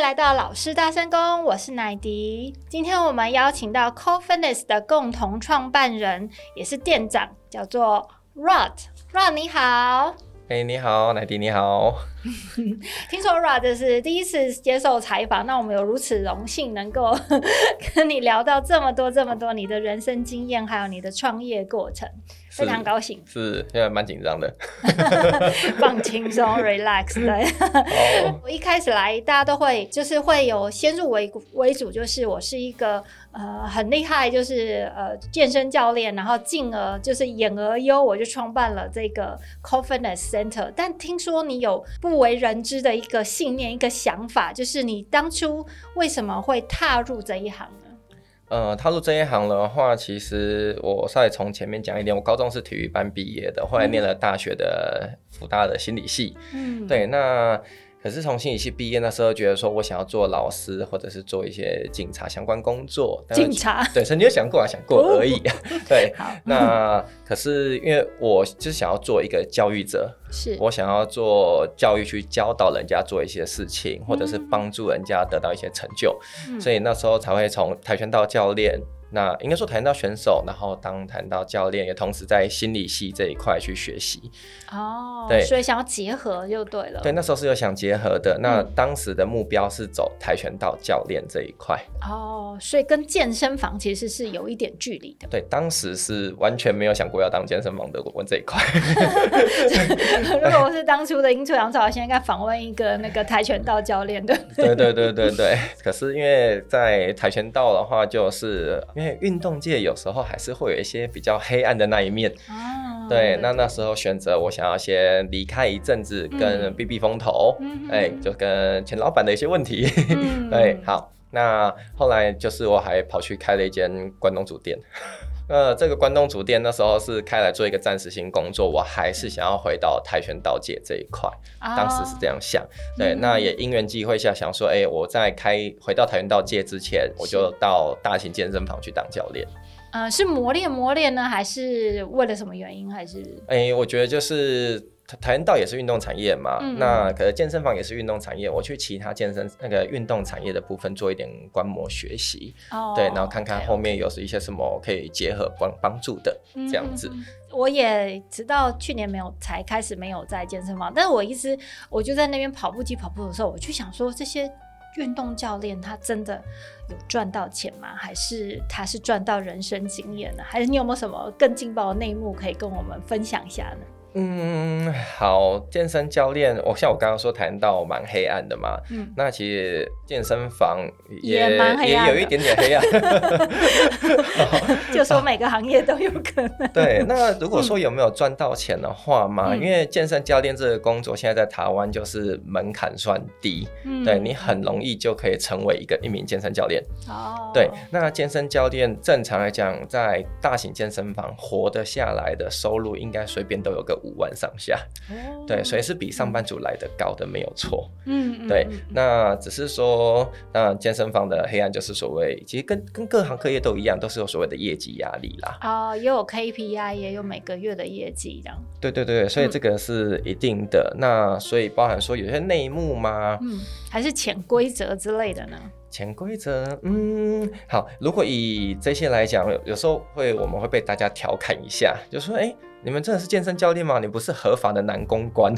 来到老师大声公，我是奶迪。今天我们邀请到 Core Fitness 的共同创办人，也是店长，叫做 Rod。Rod 你好。哎，你好，奶迪你好。听说 Rod 这是第一次接受采访，那我们有如此荣幸能够 跟你聊到这么多这么多你的人生经验，还有你的创业过程。非常高兴，是现在蛮紧张的，放轻松，relax。对，我一开始来，大家都会就是会有先入为为主，就是我是一个呃很厉害，就是呃健身教练，然后进而就是演而优，我就创办了这个 Fitness Center。但听说你有不为人知的一个信念，一个想法，就是你当初为什么会踏入这一行呢？呃，踏入这一行的话，其实我稍微从前面讲一点，我高中是体育班毕业的，后来念了大学的福大的心理系，嗯，对，那。可是从心理系毕业那时候，觉得说我想要做老师，或者是做一些警察相关工作。警察 对，曾经有想过啊，想过而已。哦、对，好。那可是因为我就是想要做一个教育者，是我想要做教育去教导人家做一些事情，或者是帮助人家得到一些成就，嗯、所以那时候才会从跆拳道教练。那应该说跆拳道选手，然后当跆拳道教练，也同时在心理系这一块去学习。哦，对，所以想要结合就对了。对，那时候是有想结合的。那当时的目标是走跆拳道教练这一块。哦，所以跟健身房其实是有一点距离的。对，当时是完全没有想过要当健身房的我这一块。如果我 是当初的阴错阳差，我现在应该访问一个那个跆拳道教练的。对对对对对。可是因为在跆拳道的话，就是。因为运动界有时候还是会有一些比较黑暗的那一面，啊、对，那那时候选择我想要先离开一阵子，跟。避避风头，哎、嗯，就跟前老板的一些问题，嗯、对，好，那后来就是我还跑去开了一间关东煮店，呃，这个关东煮店那时候是开来做一个暂时性工作，我还是想要回到跆拳道界这一块，哦、当时是这样想，对，嗯、那也因缘际会下想说，哎、欸，我在开回到跆拳道界之前，我就到大型健身房去当教练。呃，是磨练磨练呢，还是为了什么原因？还是？哎、欸，我觉得就是。跆拳道也是运动产业嘛，嗯、那可能健身房也是运动产业。我去其他健身那个运动产业的部分做一点观摩学习，哦、对，然后看看后面有是一些什么可以结合帮帮助的这样子。嗯、我也直到去年没有才开始没有在健身房，但是我一直我就在那边跑步机跑步的时候，我就想说，这些运动教练他真的有赚到钱吗？还是他是赚到人生经验呢？还是你有没有什么更劲爆的内幕可以跟我们分享一下呢？嗯，好，健身教练，我像我刚刚说谈到蛮黑暗的嘛，嗯，那其实健身房也也有一点点黑暗，就说每个行业都有可能。对，那如果说有没有赚到钱的话嘛，嗯、因为健身教练这个工作现在在台湾就是门槛算低，嗯，对你很容易就可以成为一个一名健身教练。哦，对，那健身教练正常来讲，在大型健身房活得下来的收入，应该随便都有个。五万上下，哦、对，所以是比上班族来的高的没有错。嗯，对，嗯、那只是说，那健身房的黑暗就是所谓，其实跟跟各行各业都一样，都是有所谓的业绩压力啦。哦，也有 KPI，也有每个月的业绩这样。对对对，所以这个是一定的。嗯、那所以包含说有些内幕吗？嗯，还是潜规则之类的呢？潜规则，嗯，好。如果以这些来讲，有，有时候会我们会被大家调侃一下，就说，哎、欸，你们真的是健身教练吗？你不是合法的男公关。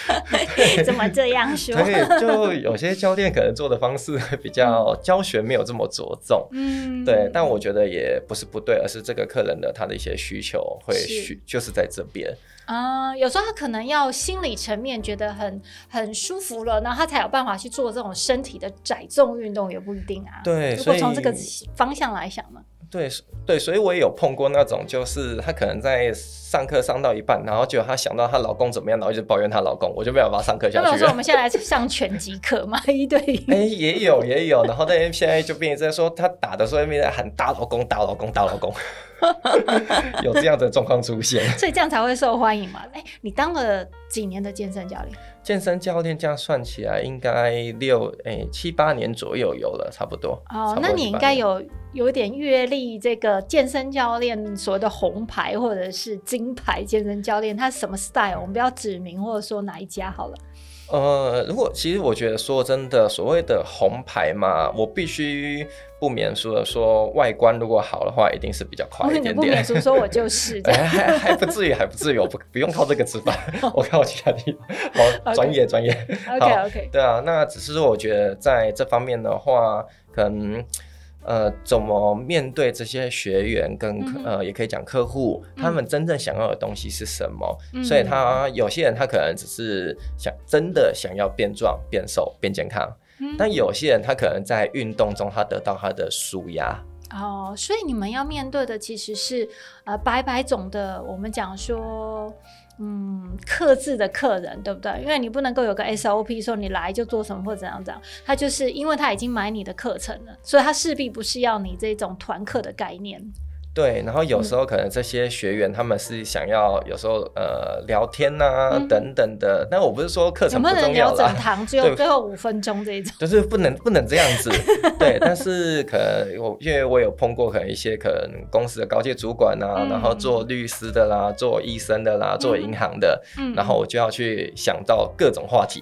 怎么这样说？对，就有些教练可能做的方式 比较教学没有这么着重，嗯，对。但我觉得也不是不对，而是这个客人的他的一些需求会需就是在这边。啊、呃，有时候他可能要心理层面觉得很很舒服了，然后他才有办法去做这种身体的载重运动，也不一定啊。对，如果从这个方向来想呢？对对，所以我也有碰过那种，就是她可能在上课上到一半，然后结果她想到她老公怎么样，然后一直抱怨她老公，我就没有办法上课下去。那我说我们现在来上拳击课嘛，一对一。哎，也有也有，然后但现在就变成在说她打的时候，一直在喊打老公打老公打老公。有这样的状况出现，所以这样才会受欢迎嘛？哎、欸，你当了几年的健身教练？健身教练这样算起来，应该六哎、欸、七八年左右有了，差不多。哦，那你应该有有点阅历，这个健身教练所谓的红牌或者是金牌健身教练，他什么 style？我们不要指名或者说哪一家好了。呃，如果其实我觉得说真的，所谓的红牌嘛，我必须不免说的说，外观如果好的话，一定是比较快一点点。不免俗说，我就是，还还还不至于，还不至于，我不不用靠这个吃饭。我靠其他地方，好专业专业。OK OK，对啊，那只是说我觉得在这方面的话，可能。呃，怎么面对这些学员跟、嗯、呃，也可以讲客户，他们真正想要的东西是什么？嗯、所以他有些人他可能只是想真的想要变壮、变瘦、变健康，嗯、但有些人他可能在运动中他得到他的舒压。哦，所以你们要面对的其实是呃白白种的，我们讲说。嗯，克制的客人对不对？因为你不能够有个 SOP 说你来就做什么或怎样怎样，他就是因为他已经买你的课程了，所以他势必不是要你这种团课的概念。对，然后有时候可能这些学员他们是想要有时候呃聊天呐、啊嗯、等等的，但我不是说课程不重要啦，能不能聊整堂 只有最后五分钟这一种，就是不能不能这样子。对，但是可能我因为我有碰过可能一些可能公司的高阶主管啊，嗯、然后做律师的啦，做医生的啦，做银行的，嗯、然后我就要去想到各种话题。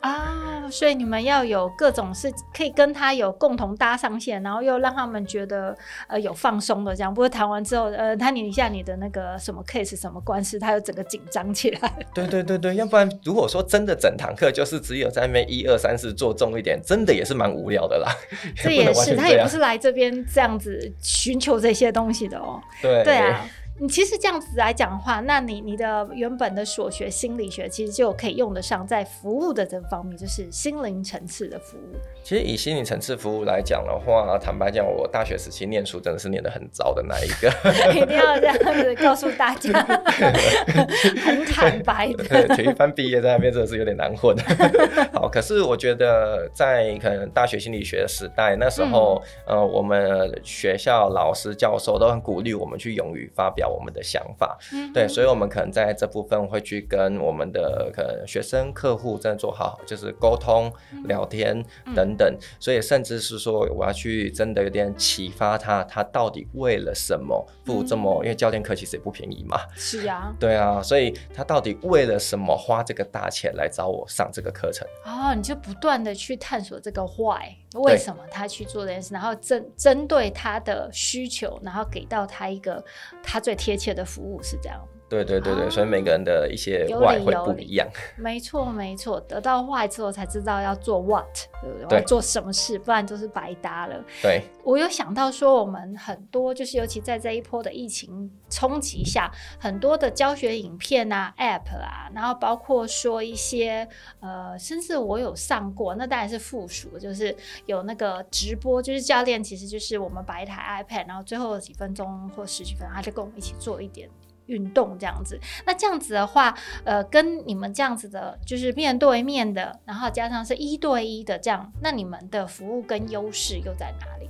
啊，所以你们要有各种是可以跟他有共同搭上线，然后又让他们觉得呃有放松的这样，不会谈完之后呃他念一下你的那个什么 case 什么官司，他又整个紧张起来。对对对对，要不然如果说真的整堂课就是只有在那边一二三四做重一点，真的也是蛮无聊的啦。这也是，他也不是来这边这样子寻求这些东西的哦。对对啊。你其实这样子来讲的话，那你你的原本的所学心理学，其实就可以用得上在服务的这方面，就是心灵层次的服务。其实以心理层次服务来讲的话，坦白讲，我大学时期念书真的是念得很糟的那一个。一定要这样子告诉大家，很坦白的。对，体育班毕业在那边真的是有点难混。好，可是我觉得在可能大学心理学的时代，那时候，嗯、呃，我们学校老师教授都很鼓励我们去勇于发表。我们的想法，嗯、对，所以，我们可能在这部分会去跟我们的可能学生、客户真的做好，就是沟通、嗯、聊天等等。等、所以，甚至是说，我要去真的有点启发他，他到底为了什么付这么？嗯、因为教练课其实也不便宜嘛。是啊。对啊，所以他到底为了什么花这个大钱来找我上这个课程？哦，你就不断的去探索这个 why，为什么他去做这件事，然后针针对他的需求，然后给到他一个他最。贴切的服务是这样，对对对对，啊、所以每个人的一些 why 会不一样。没错没错，得到 why 之后才知道要做 what，对不对？对要做什么事，不然就是白搭了。对，我有想到说，我们很多就是尤其在这一波的疫情冲击下，很多的教学影片啊、app 啊，然后包括说一些呃，甚至我有上过，那当然是附属，就是有那个直播，就是教练其实就是我们摆一台 iPad，然后最后几分钟或十几分钟，他就跟我们一起做一点运动这样子。那这样子的话，呃，跟你们这样子的，就是面对面的，然后加上是一对一的这样，那你们的服务跟优势又在哪里？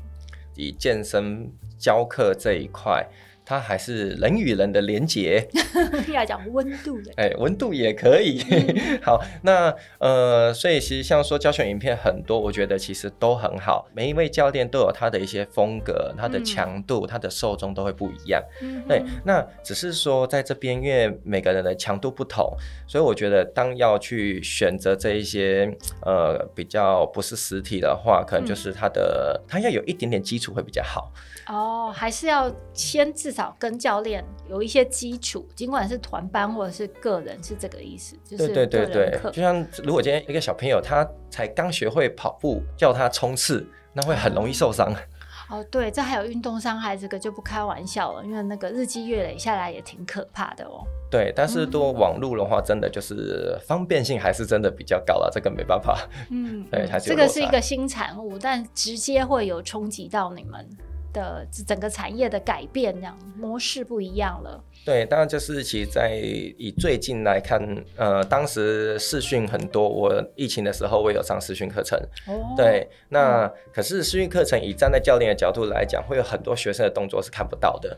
以健身教课这一块。它还是人与人的连结，要讲温度的，哎，温度也可以。好，那呃，所以其实像说教学影片很多，我觉得其实都很好。每一位教练都有他的一些风格，他的强度，他的受众都会不一样。嗯，对。那只是说在这边，因为每个人的强度不同，所以我觉得当要去选择这一些呃比较不是实体的话，可能就是他的他要有一点点基础会比较好。哦，还是要先至少跟教练有一些基础，尽管是团班或者是个人，是这个意思。就是对对对对，就像如果今天一个小朋友他才刚学会跑步，叫他冲刺，那会很容易受伤。哦，对，这还有运动伤害，这个就不开玩笑了，因为那个日积月累下来也挺可怕的哦。对，但是多网络的话，真的就是方便性还是真的比较高了，这个没办法。嗯，对，还是这个是一个新产物，但直接会有冲击到你们。的整个产业的改变，这样模式不一样了。对，当然就是其实，在以最近来看，呃，当时视讯很多，我疫情的时候我有上视讯课程。哦。对，那、嗯、可是视讯课程以站在教练的角度来讲，会有很多学生的动作是看不到的。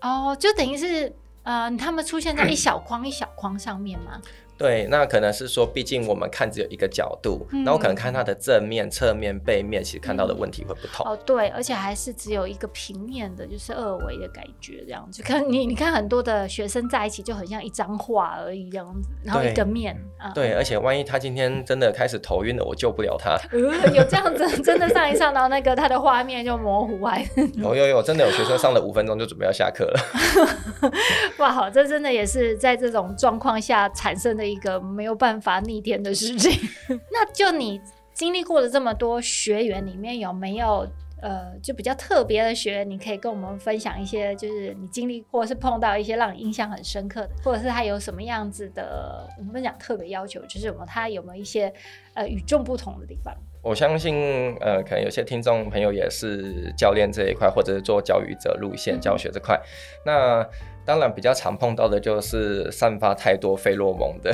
哦，就等于是呃，他们出现在一小框一小框上面吗？对，那可能是说，毕竟我们看只有一个角度，那、嗯、我可能看它的正面、侧面、背面，其实看到的问题会不同。哦，对，而且还是只有一个平面的，就是二维的感觉这样子。看你，你看很多的学生在一起就很像一张画而已这样子，然后一个面啊。对，而且万一他今天真的开始头晕了，我救不了他。呃、有这样子，真的上一上到那个他的画面就模糊还。有有有，真的有学生上了五分钟就准备要下课了。哇，好，这真的也是在这种状况下产生的一个没有办法。逆天的事情，那就你经历过的这么多学员里面，有没有呃，就比较特别的学员？你可以跟我们分享一些，就是你经历或是碰到一些让你印象很深刻的，或者是他有什么样子的，我们讲特别要求，就是有没有他有没有一些呃与众不同的地方？我相信呃，可能有些听众朋友也是教练这一块，或者是做教育者路线、嗯、教学这块，那。当然，比较常碰到的就是散发太多费洛蒙的，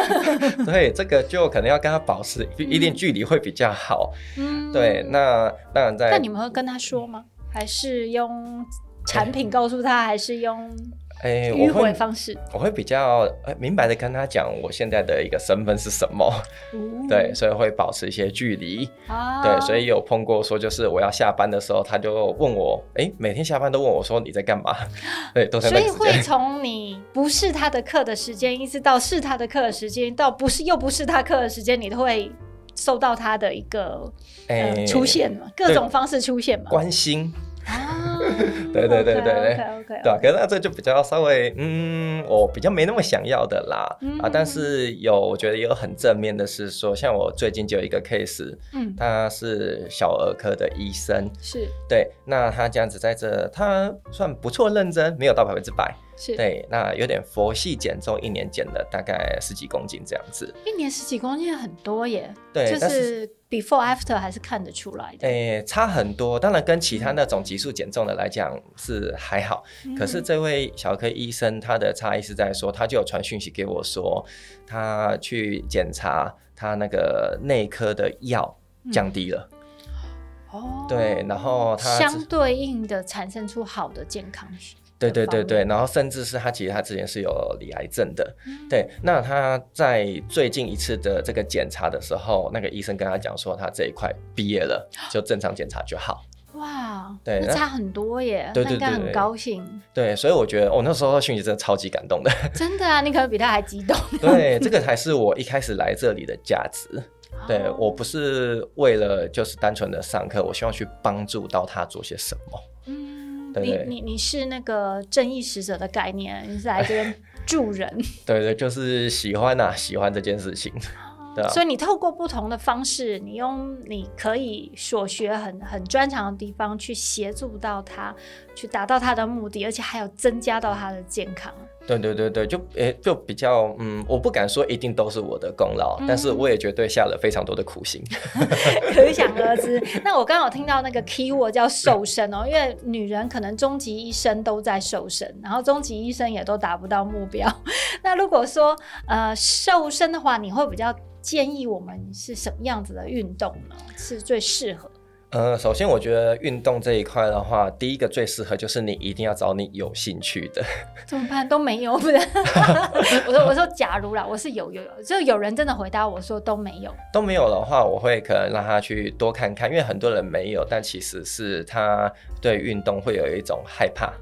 所以这个就可能要跟他保持一定距离会比较好。嗯，对，那当然在。那你们会跟他说吗？还是用产品告诉他？欸、还是用？哎，迂回方式，我会比较明白的跟他讲我现在的一个身份是什么，嗯、对，所以会保持一些距离，啊、对，所以有碰过说就是我要下班的时候，他就问我，哎，每天下班都问我说你在干嘛？对，都在。所以会 从你不是他的课的时间，一直到是他的课的时间，到不是又不是他课的时间，你都会收到他的一个、呃、出现嘛，各种方式出现嘛，关心。啊，对对对对。对，对啊，可是那这就比较稍微，嗯，我比较没那么想要的啦，嗯、啊，但是有，我觉得有很正面的是说，像我最近就有一个 case，嗯，他是小儿科的医生，是。对，那他这样子在这，他算不错认真，没有到百分之百。是对，那有点佛系减重，一年减了大概十几公斤这样子。一年十几公斤很多耶。对，就是 before after 还是看得出来的。诶、欸，差很多。当然跟其他那种急速减重的来讲是还好，嗯、可是这位小科医生他的差异是在说，他就有传讯息给我说，他去检查他那个内科的药降低了。嗯、哦。对，然后他相对应的产生出好的健康对对对对，然后甚至是他其实他之前是有罹癌症的，嗯、对。那他在最近一次的这个检查的时候，那个医生跟他讲说，他这一块毕业了，就正常检查就好。哇，对，那差很多耶，对对对，对，很高兴。对，所以我觉得，我、哦、那时候讯息真的超级感动的。真的啊，你可能比他还激动。对，这个才是我一开始来这里的价值。对，我不是为了就是单纯的上课，我希望去帮助到他做些什么。嗯。对对你你你是那个正义使者的概念，你是来这边 助人。对对，就是喜欢呐、啊，喜欢这件事情。对啊，所以你透过不同的方式，你用你可以所学很很专长的地方去协助到他，去达到他的目的，而且还有增加到他的健康。对对对对，就诶、欸，就比较嗯，我不敢说一定都是我的功劳，嗯、但是我也绝对下了非常多的苦心。可想而知。那我刚刚有听到那个 key word 叫瘦身哦，因为女人可能终其一生都在瘦身，然后终其一生也都达不到目标。那如果说呃瘦身的话，你会比较建议我们是什么样子的运动呢？是最适合？呃，首先我觉得运动这一块的话，第一个最适合就是你一定要找你有兴趣的。怎么办？都没有，不是？我说我说，假如啦，我是有有有，就有人真的回答我说都没有。都没有的话，我会可能让他去多看看，因为很多人没有，但其实是他对运动会有一种害怕。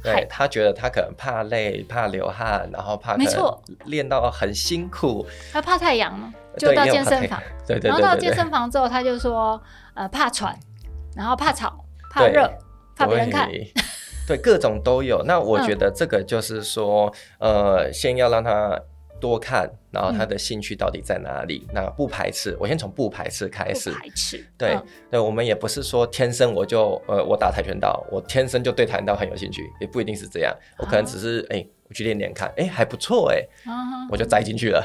对，他觉得他可能怕累、怕流汗，然后怕没错练到很辛苦。他怕太阳嘛？就到健身房，对对，对，对，对，然后到健身房之后，他就说，呃，怕喘，然后怕吵，怕热，怕别人看，对，各种都有。那我觉得这个就是说，嗯、呃，先要让他多看，然后他的兴趣到底在哪里？嗯、那不排斥，我先从不排斥开始。不排斥，对、嗯、对，我们也不是说天生我就，呃，我打跆拳道，我天生就对跆拳道很有兴趣，也不一定是这样。我可能只是，哎、我去练练看，哎、欸，还不错，哎、嗯，我就栽进去了。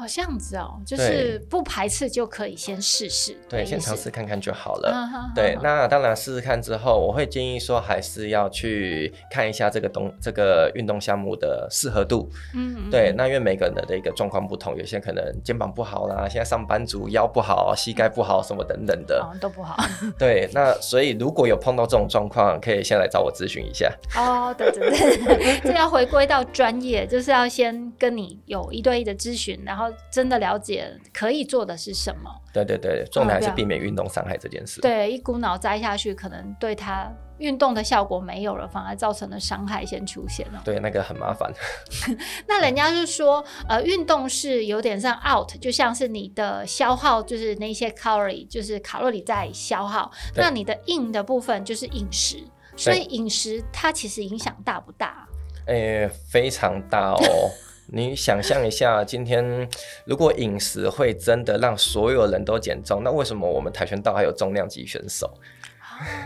好像子哦，就是不排斥就可以先试试，对，先尝试看看就好了。对，那当然试试看之后，我会建议说还是要去看一下这个东这个运动项目的适合度。嗯，对，那因为每个人的一个状况不同，有些可能肩膀不好啦，现在上班族腰不好、膝盖不好什么等等的，都不好。对，那所以如果有碰到这种状况，可以先来找我咨询一下。哦，对对对，这要回归到专业，就是要先跟你有一对一的咨询，然后。真的了解可以做的是什么？对对对，重点还是避免运动伤害这件事。对，一股脑栽下去，可能对他运动的效果没有了，反而造成了伤害先出现了。对，那个很麻烦。那人家是说，呃，运动是有点像 out，就像是你的消耗，就是那些 calorie，就是卡路里在消耗。那你的 in 的部分就是饮食，所以饮食它其实影响大不大？诶、欸，非常大哦。你想象一下，今天如果饮食会真的让所有人都减重，那为什么我们跆拳道还有重量级选手？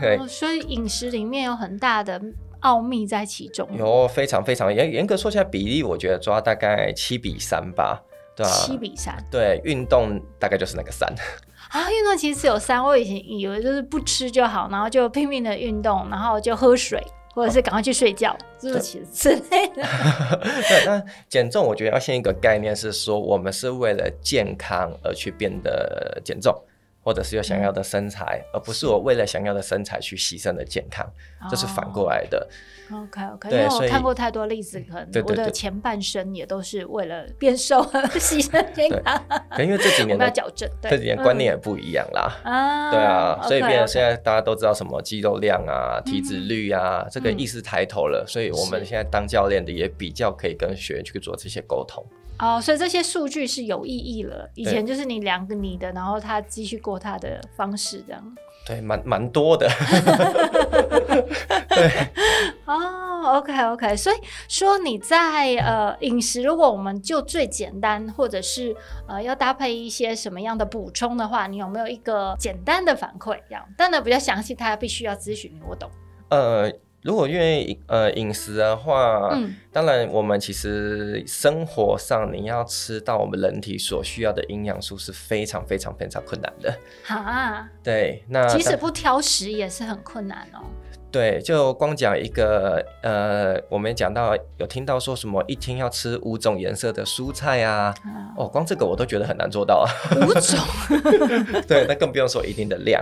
哦，所以饮食里面有很大的奥秘在其中。有非常非常严严格说起来，比例我觉得抓大概七比三吧，对吧？七比三。对，运动大概就是那个三。啊，运动其实有三，我以前以为就是不吃就好，然后就拼命的运动，然后就喝水。或者是赶快去睡觉，这是其次类的。对，那减重我觉得要先一个概念是说，我们是为了健康而去变得减重。或者是有想要的身材，嗯、而不是我为了想要的身材去牺牲了健康，这、哦、是反过来的。OK OK，因为我看过太多例子，可能我的前半生也都是为了变瘦而牺牲健康。可因为这几年的矫正，这几年观念也不一样啦。啊、嗯，对啊，所以变成现在大家都知道什么肌肉量啊、体脂率啊，嗯、这个意识抬头了，所以我们现在当教练的也比较可以跟学员去做这些沟通。哦，所以这些数据是有意义了。以前就是你量个你的，然后他继续过他的方式，这样。对，蛮蛮多的。对。哦，OK OK，所以说你在呃饮食，如果我们就最简单，或者是呃要搭配一些什么样的补充的话，你有没有一个简单的反馈？这样，但呢比较详细，他必须要咨询你，我懂。呃。如果愿意呃饮食的话，嗯，当然我们其实生活上你要吃到我们人体所需要的营养素是非常非常非常困难的。好啊，对，那即使不挑食也是很困难哦。对，就光讲一个，呃，我们讲到有听到说什么一天要吃五种颜色的蔬菜啊，啊哦，光这个我都觉得很难做到啊。五种？对，那更不用说一定的量。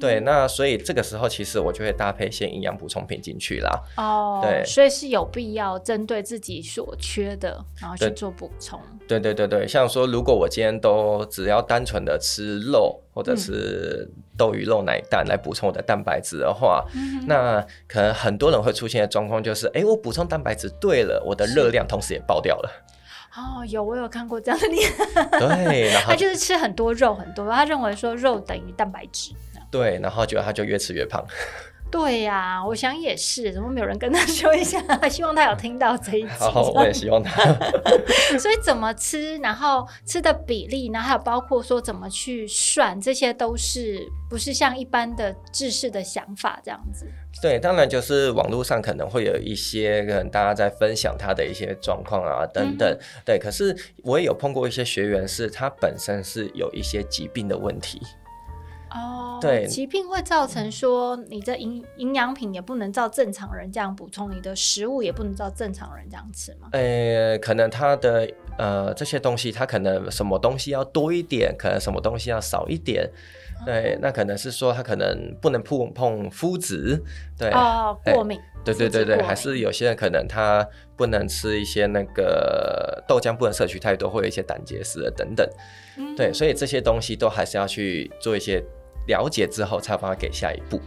对，那所以这个时候其实我就会搭配一些营养补充品进去啦。哦，对，所以是有必要针对自己所缺的，然后去做补充。对对对对，像说如果我今天都只要单纯的吃肉。或者是豆鱼肉奶蛋来补充我的蛋白质的话，嗯、那可能很多人会出现的状况就是，哎、欸，我补充蛋白质对了，我的热量同时也爆掉了。哦，有我有看过这样的例子，对，然后 他就是吃很多肉很多，他认为说肉等于蛋白质，对，然后觉得他就越吃越胖。对呀、啊，我想也是，怎么没有人跟他 说一下？希望他有听到这一集。好，我也希望他。所以怎么吃，然后吃的比例，然后还有包括说怎么去算，这些都是不是像一般的知识的想法这样子？对，当然就是网络上可能会有一些可能大家在分享他的一些状况啊等等。嗯、对，可是我也有碰过一些学员，是他本身是有一些疾病的问题。哦，对，疾病会造成说你的营营养品也不能照正常人这样补充，你的食物也不能照正常人这样吃吗？呃，可能它的呃这些东西，它可能什么东西要多一点，可能什么东西要少一点。对，哦、那可能是说他可能不能碰碰麸质，对，哦，过敏。对对对对，还是有些人可能他不能吃一些那个豆浆，不能摄取太多，会有一些胆结石的等等。嗯、对，所以这些东西都还是要去做一些。了解之后，才有办法给下一步。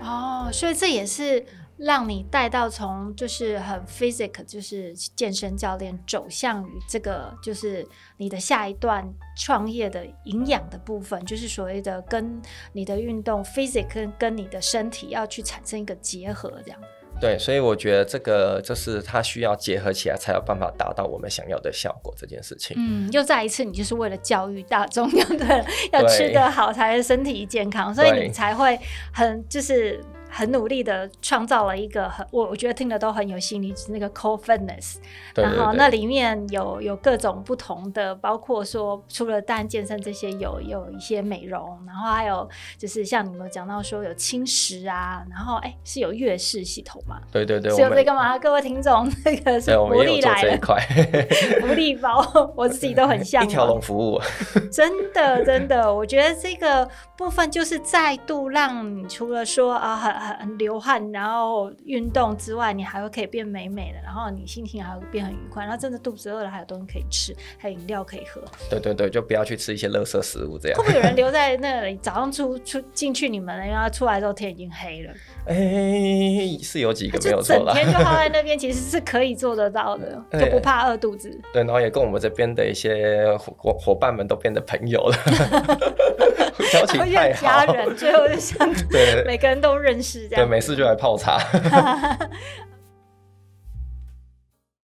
哦，所以这也是让你带到从就是很 physical，就是健身教练走向于这个，就是你的下一段创业的营养的部分，就是所谓的跟你的运动 physical 跟你的身体要去产生一个结合，这样。对，所以我觉得这个就是它需要结合起来，才有办法达到我们想要的效果。这件事情，嗯，又再一次，你就是为了教育大众，对，要吃得好才是身体健康，所以你才会很就是很努力的创造了一个很我我觉得听的都很有心理，那个 Core Fitness，对对对，然后那里面有有各种不同的，包括说除了当然健身这些有有一些美容，然后还有就是像你们讲到说有轻食啊，然后哎是有月式系统嘛？对对对，是有这个吗？各位听众，那个是福利来的，福利包，我自己都很像一条龙服务，真的真的，我觉得这个部分就是再度让你除了说啊很很很流汗，然后运动之外，你还会可以变美美的，然后你心情还会变很愉快，然后真的肚子饿了还有东西可以吃，还有饮料可以喝。对对对，就不要去吃一些垃圾食物这样。会不会有人留在那里？早上出出进去你们，然后出来之后天已经黑了。哎、欸，是有几个没有错啦。整天就耗在那边，其实是可以做得到的，就不怕饿肚子。对，然后也跟我们这边的一些伙伙伴们都变得朋友了。交情太好，家人最后就像对。每个人都认识这样，对，没事就来泡茶。